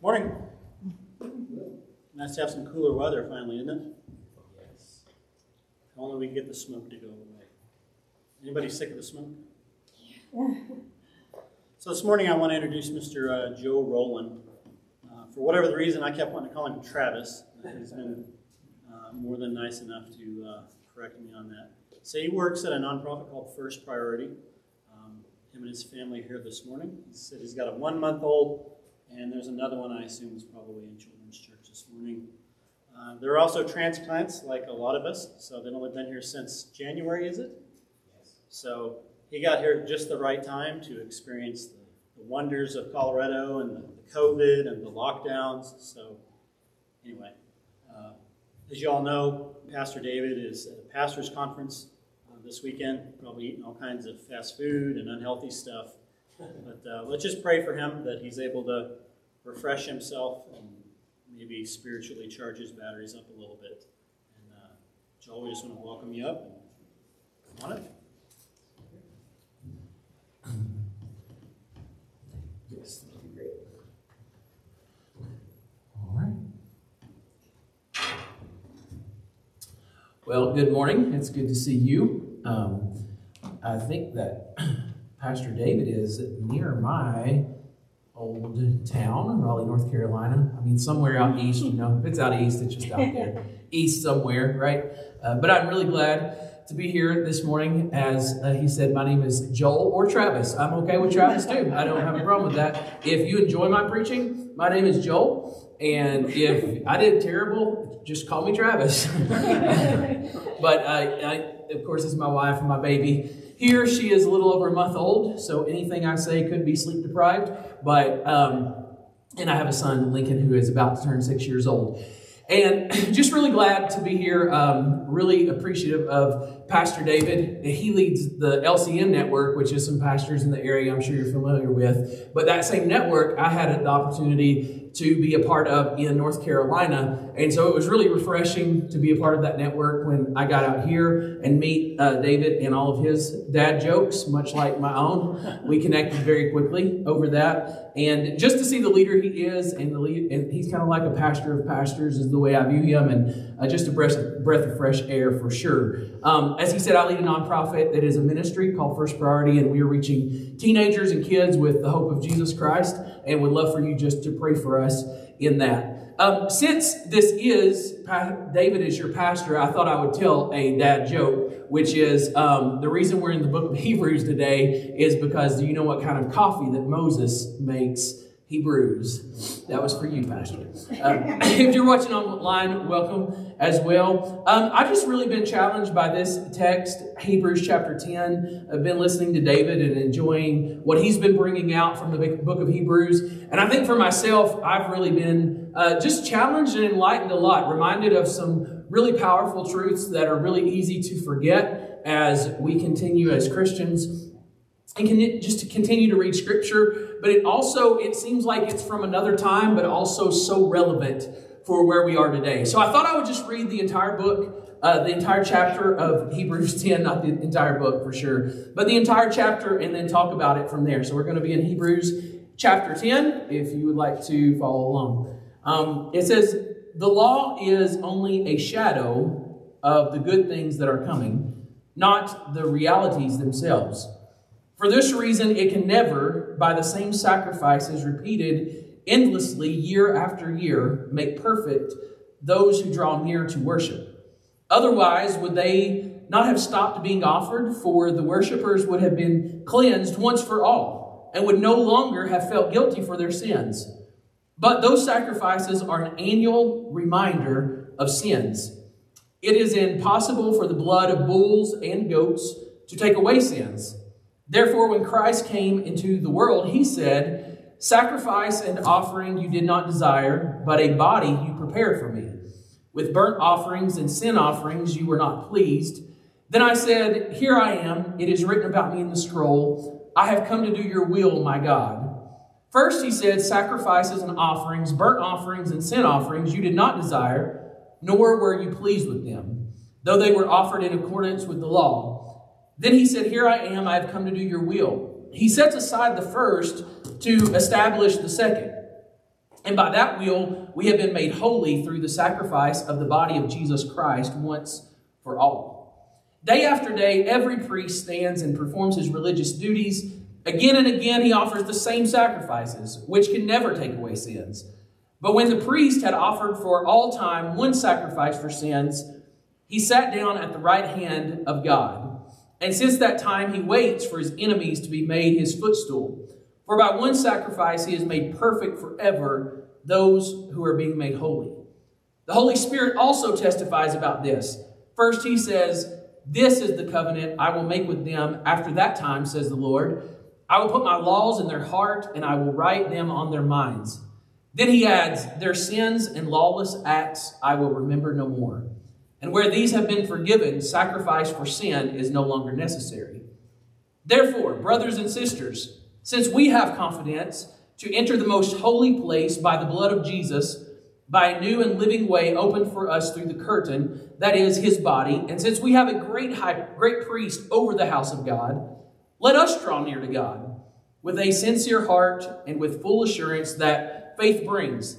Morning. Nice to have some cooler weather finally, isn't it? Yes. If only we can get the smoke to go away. Anybody sick of the smoke? Yeah. So this morning I want to introduce Mr. uh, Joe Rowland. Uh, for whatever the reason, I kept wanting to call him Travis. He's been uh, more than nice enough to uh, correct me on that. So he works at a nonprofit called First Priority. Um, him and his family are here this morning. He said he's got a one-month-old, and there's another one I assume is probably in children's church this morning. Uh, there are also transplants, like a lot of us. So they've only been here since January, is it? Yes. So he got here at just the right time to experience the, the wonders of Colorado and the, the COVID and the lockdowns. So, anyway, uh, as you all know, Pastor David is at a pastor's conference uh, this weekend, probably eating all kinds of fast food and unhealthy stuff. But uh, let's just pray for him that he's able to refresh himself and maybe spiritually charge his batteries up a little bit. And uh, Joel, we just want to welcome you up and come on up. Yes, that'd be great. All right. Well, good morning. It's good to see you. Um, I think that Pastor David is near my old town, Raleigh, North Carolina. I mean, somewhere out east, you know. If it's out east, it's just out there. East somewhere, right? Uh, but I'm really glad to be here this morning. As uh, he said, my name is Joel or Travis. I'm okay with Travis too. I don't have a problem with that. If you enjoy my preaching, my name is Joel. And if I did terrible, just call me Travis. but I, I, of course, it's my wife and my baby. Here, she is a little over a month old, so anything I say could be sleep deprived. But um, and I have a son, Lincoln, who is about to turn six years old. And just really glad to be here. Um, really appreciative of Pastor David. He leads the LCN network, which is some pastors in the area I'm sure you're familiar with. But that same network, I had the opportunity to be a part of in North Carolina. And so it was really refreshing to be a part of that network when I got out here and meet uh, David and all of his dad jokes, much like my own. We connected very quickly over that. And just to see the leader he is, and the lead, and he's kind of like a pastor of pastors, is the way I view him, and uh, just a breath of, breath of fresh air for sure. Um, as he said, I lead a nonprofit that is a ministry called First Priority, and we are reaching teenagers and kids with the hope of Jesus Christ, and would love for you just to pray for us in that. Um, since this is David is your pastor, I thought I would tell a dad joke, which is um, the reason we're in the book of Hebrews today is because do you know what kind of coffee that Moses makes? Hebrews. That was for you, Pastor. Um, if you're watching online, welcome as well. Um, I've just really been challenged by this text, Hebrews chapter 10. I've been listening to David and enjoying what he's been bringing out from the book of Hebrews. And I think for myself, I've really been uh, just challenged and enlightened a lot, reminded of some really powerful truths that are really easy to forget as we continue as Christians and can just to continue to read scripture but it also it seems like it's from another time but also so relevant for where we are today. So i thought i would just read the entire book uh, the entire chapter of hebrews 10 not the entire book for sure but the entire chapter and then talk about it from there. So we're going to be in hebrews chapter 10 if you would like to follow along. Um, it says the law is only a shadow of the good things that are coming not the realities themselves. For this reason, it can never, by the same sacrifices repeated endlessly year after year, make perfect those who draw near to worship. Otherwise, would they not have stopped being offered? For the worshippers would have been cleansed once for all and would no longer have felt guilty for their sins. But those sacrifices are an annual reminder of sins. It is impossible for the blood of bulls and goats to take away sins. Therefore, when Christ came into the world, he said, Sacrifice and offering you did not desire, but a body you prepared for me. With burnt offerings and sin offerings you were not pleased. Then I said, Here I am. It is written about me in the scroll. I have come to do your will, my God. First, he said, Sacrifices and offerings, burnt offerings and sin offerings you did not desire, nor were you pleased with them, though they were offered in accordance with the law. Then he said, Here I am, I have come to do your will. He sets aside the first to establish the second. And by that will, we have been made holy through the sacrifice of the body of Jesus Christ once for all. Day after day, every priest stands and performs his religious duties. Again and again, he offers the same sacrifices, which can never take away sins. But when the priest had offered for all time one sacrifice for sins, he sat down at the right hand of God. And since that time, he waits for his enemies to be made his footstool. For by one sacrifice he has made perfect forever those who are being made holy. The Holy Spirit also testifies about this. First, he says, This is the covenant I will make with them after that time, says the Lord. I will put my laws in their heart, and I will write them on their minds. Then he adds, Their sins and lawless acts I will remember no more. And where these have been forgiven, sacrifice for sin is no longer necessary. Therefore, brothers and sisters, since we have confidence to enter the most holy place by the blood of Jesus, by a new and living way opened for us through the curtain, that is his body, and since we have a great high, great priest over the house of God, let us draw near to God with a sincere heart and with full assurance that faith brings,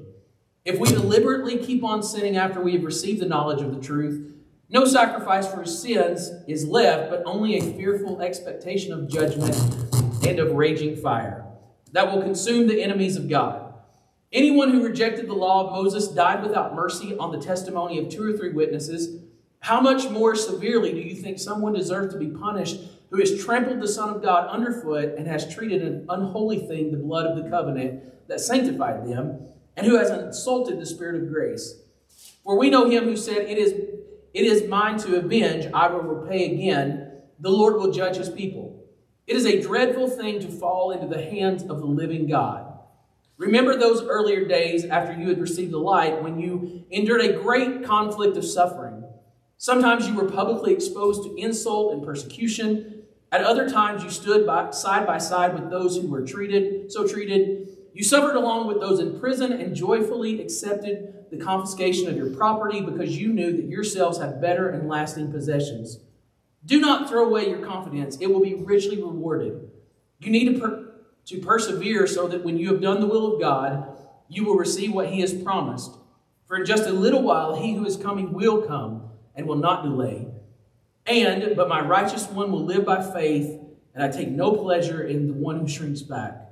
If we deliberately keep on sinning after we have received the knowledge of the truth, no sacrifice for sins is left, but only a fearful expectation of judgment and of raging fire that will consume the enemies of God. Anyone who rejected the law of Moses died without mercy on the testimony of two or three witnesses. How much more severely do you think someone deserves to be punished who has trampled the Son of God underfoot and has treated an unholy thing, the blood of the covenant that sanctified them, and who has insulted the Spirit of grace? For we know him who said, It is, it is mine to avenge, I will repay again. The Lord will judge his people. It is a dreadful thing to fall into the hands of the living God. Remember those earlier days after you had received the light when you endured a great conflict of suffering. Sometimes you were publicly exposed to insult and persecution. At other times, you stood by, side by side with those who were treated, so treated. You suffered along with those in prison and joyfully accepted the confiscation of your property because you knew that yourselves had better and lasting possessions. Do not throw away your confidence, it will be richly rewarded. You need to, per- to persevere so that when you have done the will of God, you will receive what He has promised. For in just a little while, He who is coming will come and will not delay. And, but my righteous one will live by faith, and I take no pleasure in the one who shrinks back.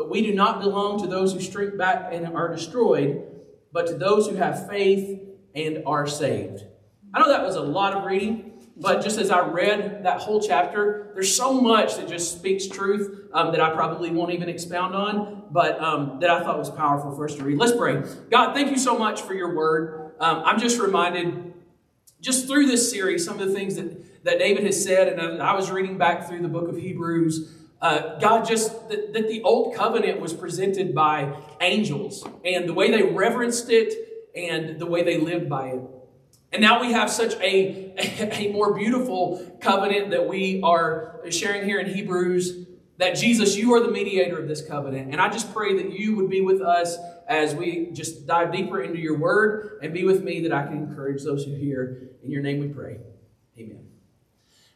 But we do not belong to those who shrink back and are destroyed, but to those who have faith and are saved. I know that was a lot of reading. But just as I read that whole chapter, there's so much that just speaks truth um, that I probably won't even expound on, but um, that I thought was powerful for us to read. Let's pray. God, thank you so much for your word. Um, I'm just reminded, just through this series, some of the things that, that David has said, and I was reading back through the book of Hebrews. Uh, God, just that, that the old covenant was presented by angels, and the way they reverenced it, and the way they lived by it. And now we have such a, a more beautiful covenant that we are sharing here in Hebrews that Jesus, you are the mediator of this covenant. And I just pray that you would be with us as we just dive deeper into your word and be with me that I can encourage those who hear. In your name we pray. Amen.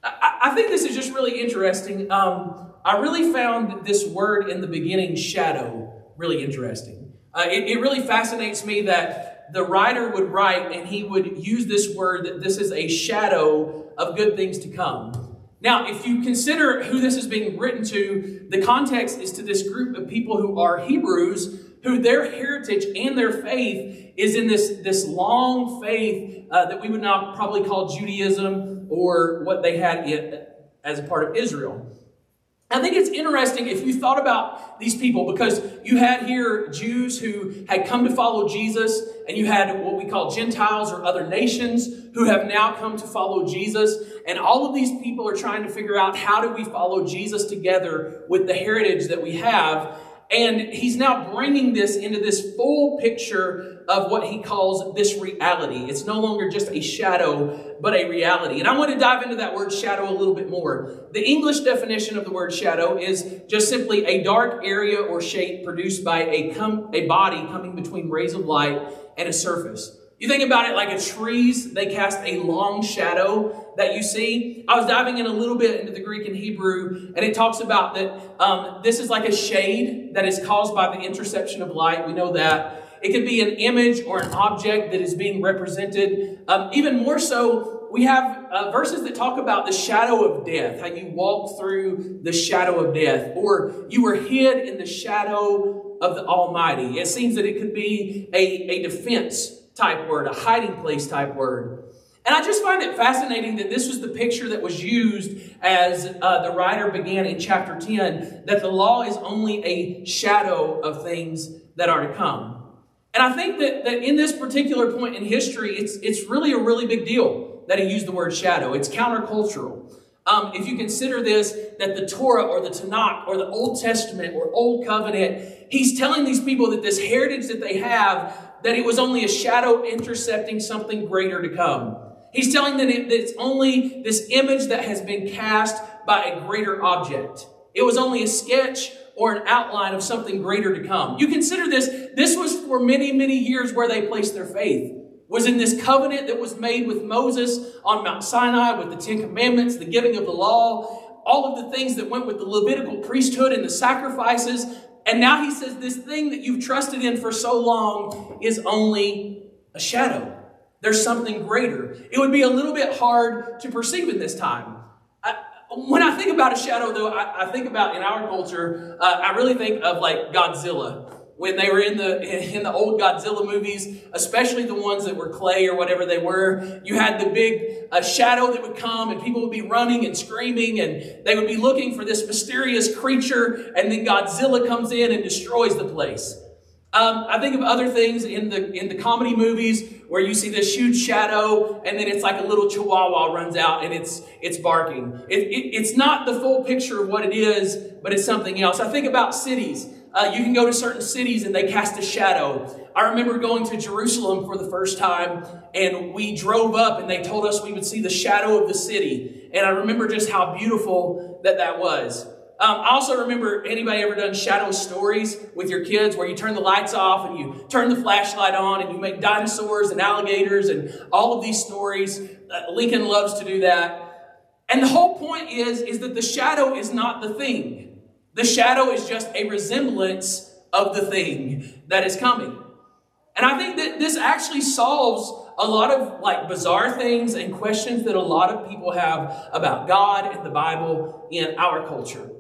I, I think this is just really interesting. Um, I really found this word in the beginning, shadow, really interesting. Uh, it, it really fascinates me that the writer would write and he would use this word that this is a shadow of good things to come. Now, if you consider who this is being written to, the context is to this group of people who are Hebrews, who their heritage and their faith is in this, this long faith uh, that we would now probably call Judaism or what they had as a part of Israel. I think it's interesting if you thought about these people because you had here Jews who had come to follow Jesus, and you had what we call Gentiles or other nations who have now come to follow Jesus. And all of these people are trying to figure out how do we follow Jesus together with the heritage that we have. And he's now bringing this into this full picture of what he calls this reality. It's no longer just a shadow, but a reality. And I want to dive into that word shadow a little bit more. The English definition of the word shadow is just simply a dark area or shape produced by a, com- a body coming between rays of light and a surface. You think about it like a trees, they cast a long shadow that you see. I was diving in a little bit into the Greek and Hebrew, and it talks about that um, this is like a shade that is caused by the interception of light. We know that. It could be an image or an object that is being represented. Um, even more so, we have uh, verses that talk about the shadow of death, how you walk through the shadow of death, or you were hid in the shadow of the Almighty. It seems that it could be a, a defense type word, a hiding place type word. And I just find it fascinating that this was the picture that was used as uh, the writer began in chapter 10 that the law is only a shadow of things that are to come. And I think that, that in this particular point in history, it's, it's really a really big deal that he used the word shadow. It's countercultural. Um, if you consider this, that the Torah or the Tanakh or the Old Testament or Old Covenant, he's telling these people that this heritage that they have, that it was only a shadow intercepting something greater to come. He's telling them that it's only this image that has been cast by a greater object. It was only a sketch or an outline of something greater to come. You consider this, this was for many, many years where they placed their faith. Was in this covenant that was made with Moses on Mount Sinai with the Ten Commandments, the giving of the law, all of the things that went with the Levitical priesthood and the sacrifices. And now he says this thing that you've trusted in for so long is only a shadow. There's something greater. It would be a little bit hard to perceive in this time. I, when I think about a shadow, though, I, I think about in our culture, uh, I really think of like Godzilla. When they were in the in the old Godzilla movies, especially the ones that were clay or whatever they were, you had the big uh, shadow that would come, and people would be running and screaming, and they would be looking for this mysterious creature, and then Godzilla comes in and destroys the place. Um, I think of other things in the in the comedy movies where you see this huge shadow and then it's like a little chihuahua runs out and it's it's barking. It, it, it's not the full picture of what it is, but it's something else. I think about cities. Uh, you can go to certain cities and they cast a shadow. I remember going to Jerusalem for the first time and we drove up and they told us we would see the shadow of the city. And I remember just how beautiful that that was. Um, I also remember anybody ever done shadow stories with your kids where you turn the lights off and you turn the flashlight on and you make dinosaurs and alligators and all of these stories. Uh, Lincoln loves to do that. And the whole point is, is that the shadow is not the thing. The shadow is just a resemblance of the thing that is coming. And I think that this actually solves a lot of like bizarre things and questions that a lot of people have about God and the Bible in our culture.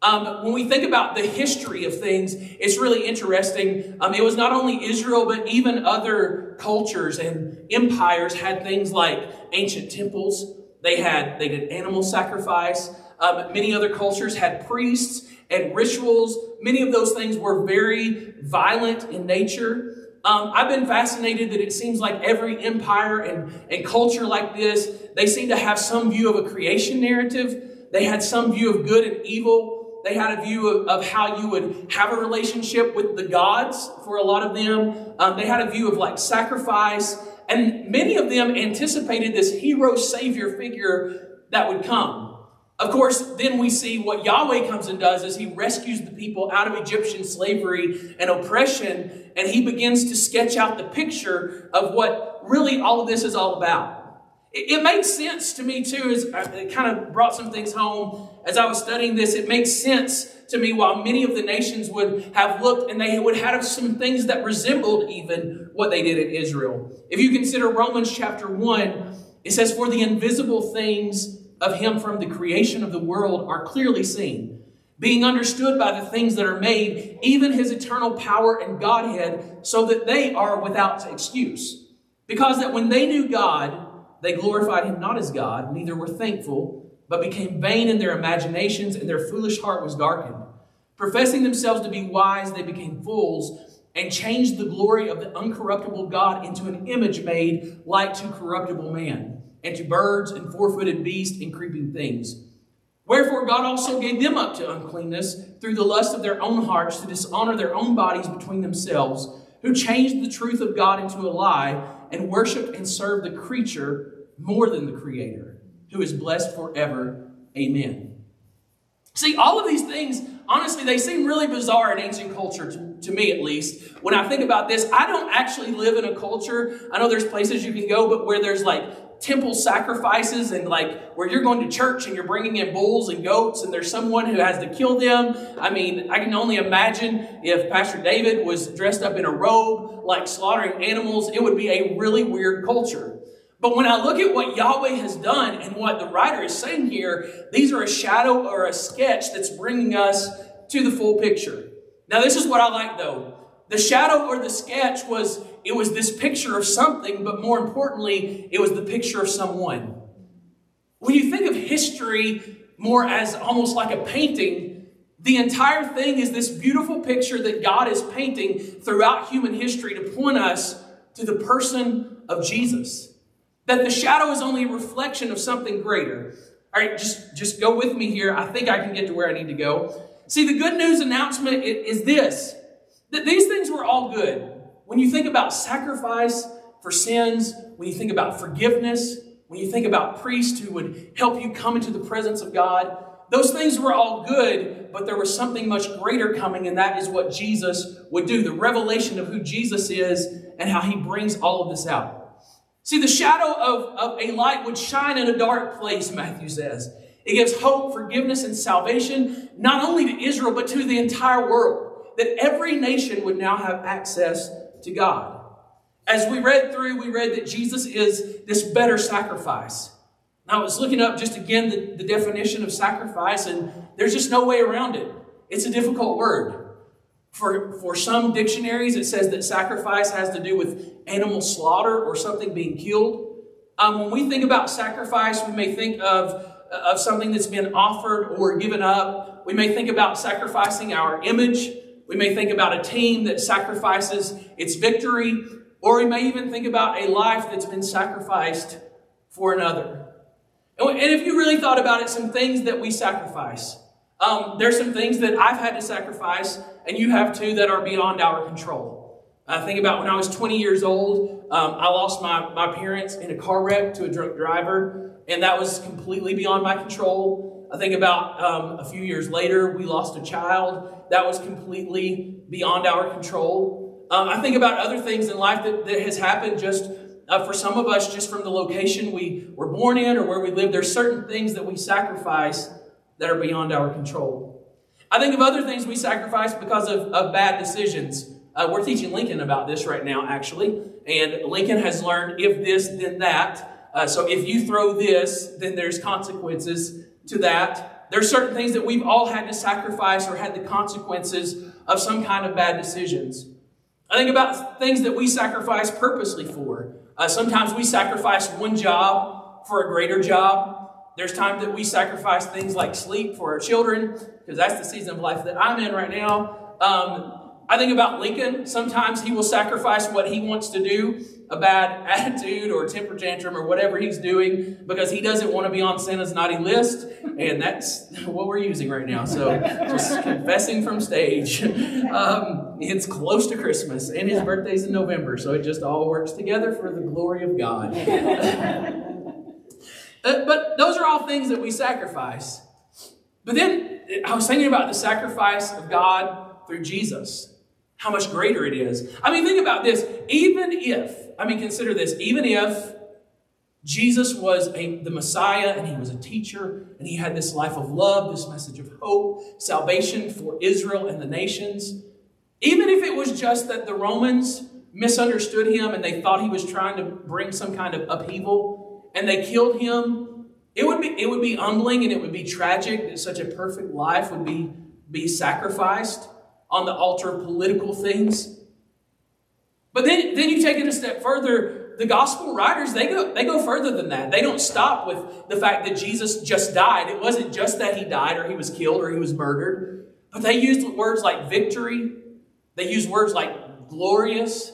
Um, when we think about the history of things, it's really interesting. Um, it was not only Israel, but even other cultures and empires had things like ancient temples. They had they did animal sacrifice. Um, many other cultures had priests and rituals. Many of those things were very violent in nature. Um, I've been fascinated that it seems like every empire and, and culture like this, they seem to have some view of a creation narrative. They had some view of good and evil. They had a view of, of how you would have a relationship with the gods for a lot of them. Um, they had a view of like sacrifice. And many of them anticipated this hero savior figure that would come. Of course, then we see what Yahweh comes and does is he rescues the people out of Egyptian slavery and oppression, and he begins to sketch out the picture of what really all of this is all about. It, makes sense to me too, as uh, it kind of brought some things home as I was studying this. It makes sense to me while many of the nations would have looked and they would have some things that resembled even what they did in Israel. If you consider Romans chapter 1, it says, For the invisible things of him from the creation of the world are clearly seen, being understood by the things that are made, even his eternal power and Godhead, so that they are without excuse. Because that when they knew God, they glorified him not as God, neither were thankful, but became vain in their imaginations, and their foolish heart was darkened. Professing themselves to be wise, they became fools and changed the glory of the uncorruptible God into an image made like to corruptible man, and to birds and four footed beasts and creeping things. Wherefore God also gave them up to uncleanness through the lust of their own hearts to dishonor their own bodies between themselves, who changed the truth of God into a lie and worshiped and served the creature more than the Creator, who is blessed forever. Amen. See, all of these things, honestly, they seem really bizarre in ancient culture, to, to me at least. When I think about this, I don't actually live in a culture, I know there's places you can go, but where there's like temple sacrifices and like where you're going to church and you're bringing in bulls and goats and there's someone who has to kill them. I mean, I can only imagine if Pastor David was dressed up in a robe, like slaughtering animals, it would be a really weird culture. But when I look at what Yahweh has done and what the writer is saying here, these are a shadow or a sketch that's bringing us to the full picture. Now, this is what I like though. The shadow or the sketch was it was this picture of something, but more importantly, it was the picture of someone. When you think of history more as almost like a painting, the entire thing is this beautiful picture that God is painting throughout human history to point us to the person of Jesus. That the shadow is only a reflection of something greater. All right, just, just go with me here. I think I can get to where I need to go. See, the good news announcement is this that these things were all good. When you think about sacrifice for sins, when you think about forgiveness, when you think about priests who would help you come into the presence of God, those things were all good, but there was something much greater coming, and that is what Jesus would do the revelation of who Jesus is and how he brings all of this out. See, the shadow of, of a light would shine in a dark place, Matthew says. It gives hope, forgiveness, and salvation, not only to Israel, but to the entire world. That every nation would now have access to God. As we read through, we read that Jesus is this better sacrifice. Now I was looking up just again the, the definition of sacrifice, and there's just no way around it. It's a difficult word. For, for some dictionaries, it says that sacrifice has to do with animal slaughter or something being killed. Um, when we think about sacrifice, we may think of, of something that's been offered or given up. We may think about sacrificing our image. We may think about a team that sacrifices its victory. Or we may even think about a life that's been sacrificed for another. And if you really thought about it, some things that we sacrifice. Um, there's some things that I've had to sacrifice, and you have too, that are beyond our control. I think about when I was 20 years old, um, I lost my, my parents in a car wreck to a drunk driver, and that was completely beyond my control. I think about um, a few years later, we lost a child. That was completely beyond our control. Um, I think about other things in life that, that has happened just uh, for some of us, just from the location we were born in or where we live, there's certain things that we sacrifice that are beyond our control. I think of other things we sacrifice because of, of bad decisions. Uh, we're teaching Lincoln about this right now, actually. And Lincoln has learned if this, then that. Uh, so if you throw this, then there's consequences to that. There's certain things that we've all had to sacrifice or had the consequences of some kind of bad decisions. I think about things that we sacrifice purposely for. Uh, sometimes we sacrifice one job for a greater job. There's times that we sacrifice things like sleep for our children, because that's the season of life that I'm in right now. Um, I think about Lincoln. Sometimes he will sacrifice what he wants to do, a bad attitude or temper tantrum or whatever he's doing, because he doesn't want to be on Santa's naughty list. And that's what we're using right now. So just confessing from stage. Um, it's close to Christmas, and his birthday's in November. So it just all works together for the glory of God. Uh, but those are all things that we sacrifice. But then I was thinking about the sacrifice of God through Jesus, how much greater it is. I mean, think about this. Even if, I mean, consider this, even if Jesus was a, the Messiah and he was a teacher and he had this life of love, this message of hope, salvation for Israel and the nations, even if it was just that the Romans misunderstood him and they thought he was trying to bring some kind of upheaval, and they killed him, it would be it would be humbling and it would be tragic that such a perfect life would be be sacrificed on the altar of political things. But then, then you take it a step further. The gospel writers, they go, they go further than that. They don't stop with the fact that Jesus just died. It wasn't just that he died or he was killed or he was murdered, but they used words like victory. They used words like glorious.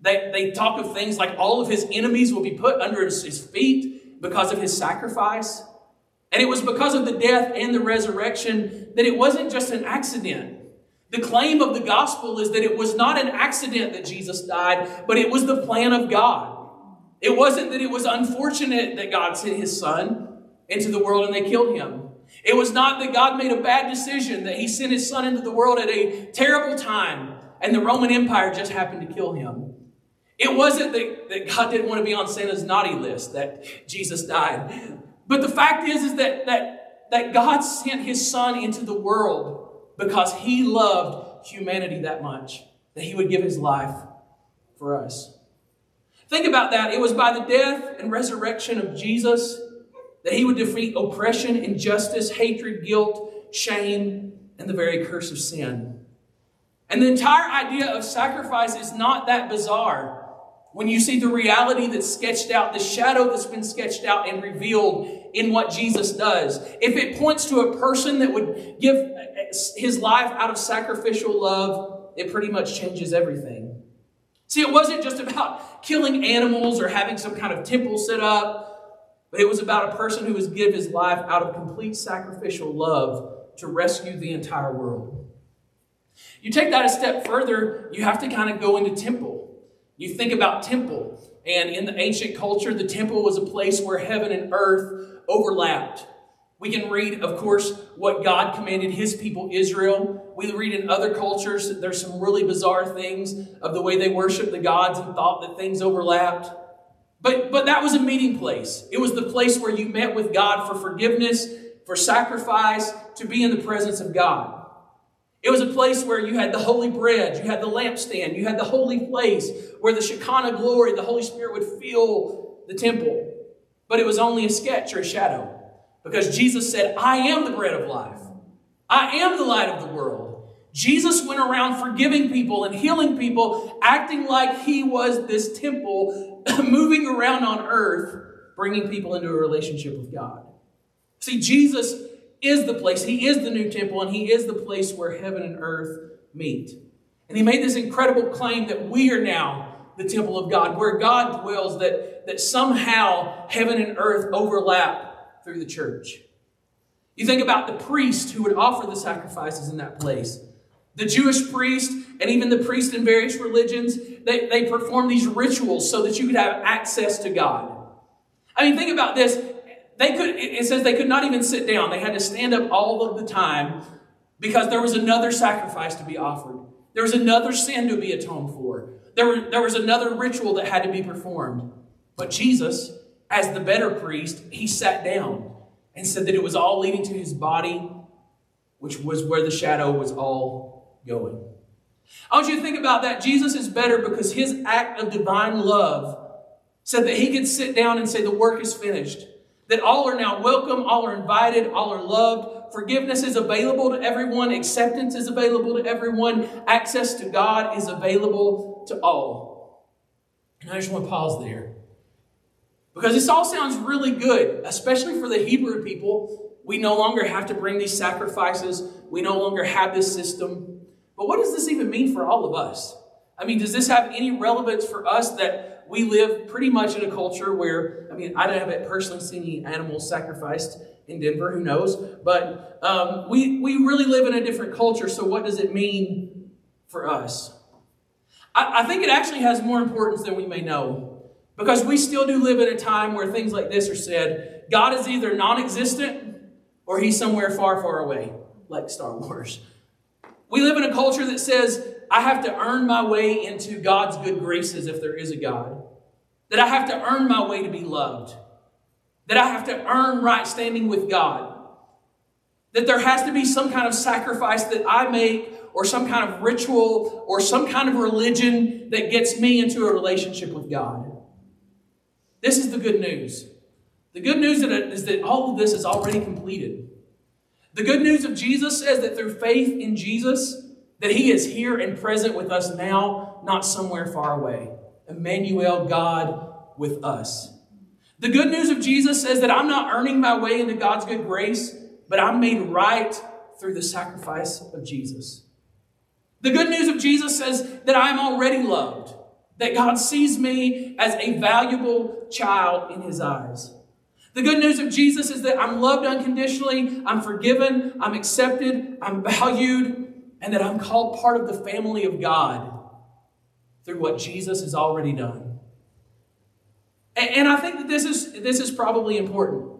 They, they talk of things like all of his enemies will be put under his, his feet because of his sacrifice. And it was because of the death and the resurrection that it wasn't just an accident. The claim of the gospel is that it was not an accident that Jesus died, but it was the plan of God. It wasn't that it was unfortunate that God sent his son into the world and they killed him. It was not that God made a bad decision, that he sent his son into the world at a terrible time and the Roman Empire just happened to kill him. It wasn't that, that God didn't want to be on Santa's naughty list that Jesus died. But the fact is, is that, that, that God sent his son into the world because he loved humanity that much, that he would give his life for us. Think about that. It was by the death and resurrection of Jesus that he would defeat oppression, injustice, hatred, guilt, shame, and the very curse of sin. And the entire idea of sacrifice is not that bizarre when you see the reality that's sketched out, the shadow that's been sketched out and revealed in what Jesus does. If it points to a person that would give his life out of sacrificial love, it pretty much changes everything. See, it wasn't just about killing animals or having some kind of temple set up, but it was about a person who was give his life out of complete sacrificial love to rescue the entire world. You take that a step further, you have to kind of go into temple. You think about temple, and in the ancient culture, the temple was a place where heaven and earth overlapped. We can read, of course, what God commanded his people Israel. We read in other cultures, that there's some really bizarre things of the way they worshiped the gods and thought that things overlapped. But, but that was a meeting place. It was the place where you met with God for forgiveness, for sacrifice, to be in the presence of God. It was a place where you had the holy bread, you had the lampstand, you had the holy place where the Shekinah glory, the Holy Spirit would fill the temple. But it was only a sketch or a shadow because Jesus said, I am the bread of life, I am the light of the world. Jesus went around forgiving people and healing people, acting like he was this temple moving around on earth, bringing people into a relationship with God. See, Jesus is the place. He is the new temple, and He is the place where heaven and earth meet. And He made this incredible claim that we are now the temple of God, where God dwells, that, that somehow heaven and earth overlap through the church. You think about the priest who would offer the sacrifices in that place. The Jewish priest and even the priest in various religions, they, they perform these rituals so that you could have access to God. I mean, think about this they could it says they could not even sit down. They had to stand up all of the time because there was another sacrifice to be offered. There was another sin to be atoned for. There, were, there was another ritual that had to be performed. But jesus as the better priest he sat down and said that it was all leading to his body which was where the shadow was all going. I want you to think about that. Jesus is better because his act of divine love said that he could sit down and say the work is finished that all are now welcome, all are invited, all are loved. Forgiveness is available to everyone, acceptance is available to everyone, access to God is available to all. And I just want to pause there. Because this all sounds really good, especially for the Hebrew people. We no longer have to bring these sacrifices, we no longer have this system. But what does this even mean for all of us? I mean, does this have any relevance for us that we live pretty much in a culture where, I mean, I haven't have personally seen any animals sacrificed in Denver, who knows? But um, we, we really live in a different culture, so what does it mean for us? I, I think it actually has more importance than we may know because we still do live in a time where things like this are said God is either non existent or he's somewhere far, far away, like Star Wars. We live in a culture that says I have to earn my way into God's good graces if there is a God. That I have to earn my way to be loved. That I have to earn right standing with God. That there has to be some kind of sacrifice that I make, or some kind of ritual, or some kind of religion that gets me into a relationship with God. This is the good news. The good news is that all of this is already completed. The good news of Jesus says that through faith in Jesus, that He is here and present with us now, not somewhere far away. Emmanuel, God with us. The good news of Jesus says that I'm not earning my way into God's good grace, but I'm made right through the sacrifice of Jesus. The good news of Jesus says that I'm already loved, that God sees me as a valuable child in His eyes. The good news of Jesus is that I'm loved unconditionally, I'm forgiven, I'm accepted, I'm valued, and that I'm called part of the family of God through what Jesus has already done. And, and I think that this is, this is probably important.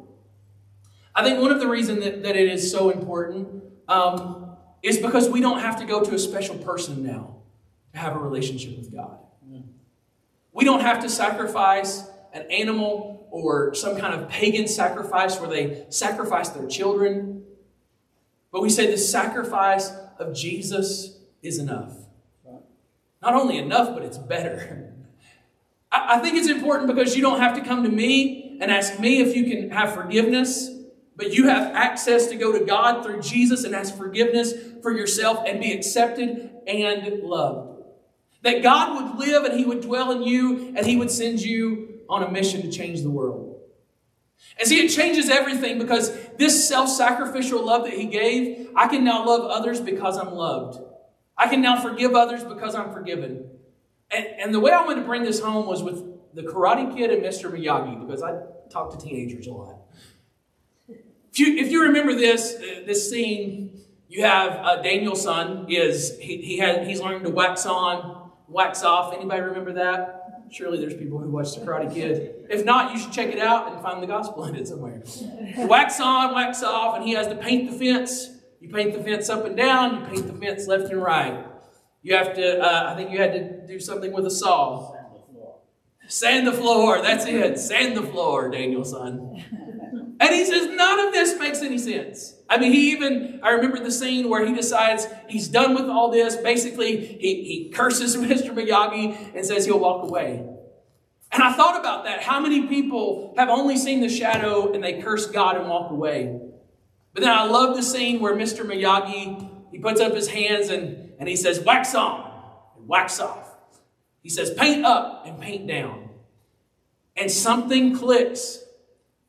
I think one of the reasons that, that it is so important um, is because we don't have to go to a special person now to have a relationship with God. We don't have to sacrifice an animal or some kind of pagan sacrifice where they sacrifice their children. But we say the sacrifice of Jesus is enough. Not only enough, but it's better. I, I think it's important because you don't have to come to me and ask me if you can have forgiveness, but you have access to go to God through Jesus and ask forgiveness for yourself and be accepted and loved. That God would live and He would dwell in you and He would send you on a mission to change the world. And see, it changes everything because this self sacrificial love that He gave, I can now love others because I'm loved. I can now forgive others because I'm forgiven. And, and the way I wanted to bring this home was with the Karate Kid and Mr. Miyagi because I talk to teenagers a lot. If you, if you remember this, uh, this scene, you have uh, Daniel-san is he, he had he's learning to wax on, wax off. Anybody remember that? Surely there's people who watch the Karate Kid. If not, you should check it out and find the gospel in it somewhere. wax on, wax off, and he has to paint the fence. You paint the fence up and down. You paint the fence left and right. You have to. Uh, I think you had to do something with a saw. Sand the floor. That's it. Sand the floor, Daniel-san. And he says, none of this makes any sense. I mean, he even, I remember the scene where he decides he's done with all this. Basically, he, he curses Mr. Miyagi and says he'll walk away. And I thought about that. How many people have only seen the shadow and they curse God and walk away? But then I love the scene where Mr. Miyagi, he puts up his hands and, and he says, wax on and wax off. He says, paint up and paint down. And something clicks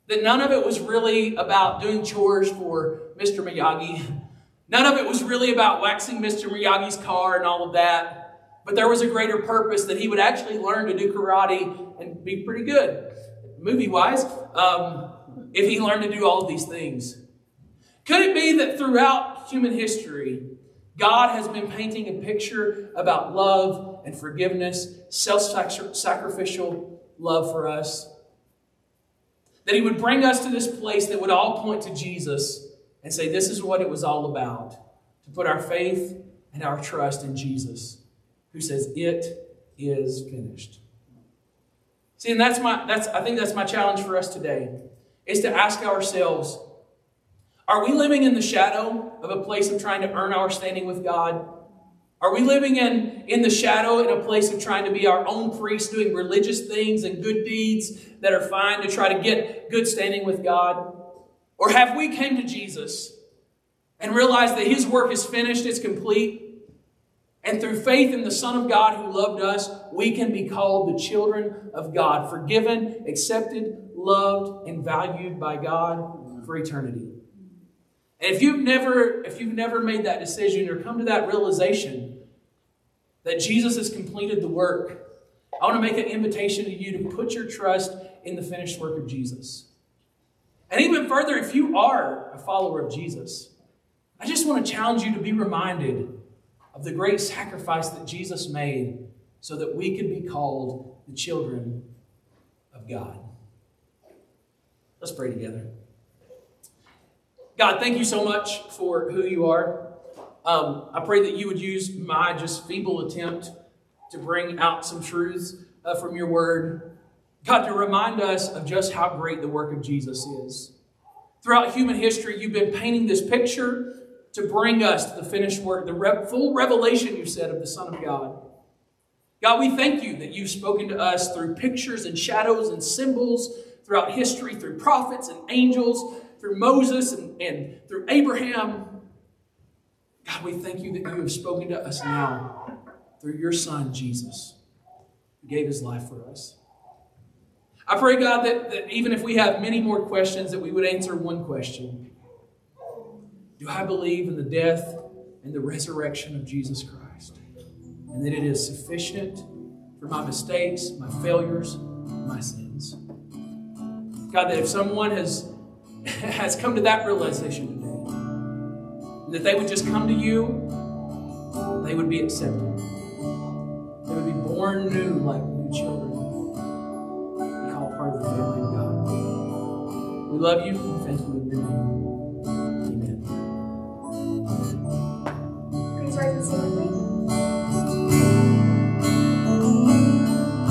that none of it was really about doing chores for Mr. Miyagi. None of it was really about waxing Mr. Miyagi's car and all of that. But there was a greater purpose that he would actually learn to do karate and be pretty good, movie wise, um, if he learned to do all of these things. Could it be that throughout human history, God has been painting a picture about love and forgiveness, self sacrificial love for us? That He would bring us to this place that would all point to Jesus and say, This is what it was all about. To put our faith and our trust in Jesus, who says, It is finished. See, and that's my that's I think that's my challenge for us today, is to ask ourselves, are we living in the shadow of a place of trying to earn our standing with God? Are we living in, in the shadow in a place of trying to be our own priest, doing religious things and good deeds that are fine to try to get good standing with God? Or have we came to Jesus and realized that his work is finished, it's complete, and through faith in the Son of God who loved us, we can be called the children of God, forgiven, accepted, loved, and valued by God for eternity. And if you've never, if you've never made that decision or come to that realization that Jesus has completed the work, I want to make an invitation to you to put your trust in the finished work of Jesus. And even further, if you are a follower of Jesus, I just want to challenge you to be reminded of the great sacrifice that Jesus made so that we could be called the children of God. Let's pray together. God, thank you so much for who you are. Um, I pray that you would use my just feeble attempt to bring out some truths uh, from your word. God, to remind us of just how great the work of Jesus is. Throughout human history, you've been painting this picture to bring us to the finished work, the re- full revelation, you said, of the Son of God. God, we thank you that you've spoken to us through pictures and shadows and symbols throughout history, through prophets and angels, through Moses and, and through Abraham. God, we thank you that you have spoken to us now through your Son, Jesus, who gave his life for us. I pray, God, that, that even if we have many more questions, that we would answer one question Do I believe in the death and the resurrection of Jesus Christ? And that it is sufficient for my mistakes, my failures, my sins. God, that if someone has, has come to that realization today, that they would just come to you, they would be accepted. They would be born new like new children. Be called part of the family of God. We love you. Thank you.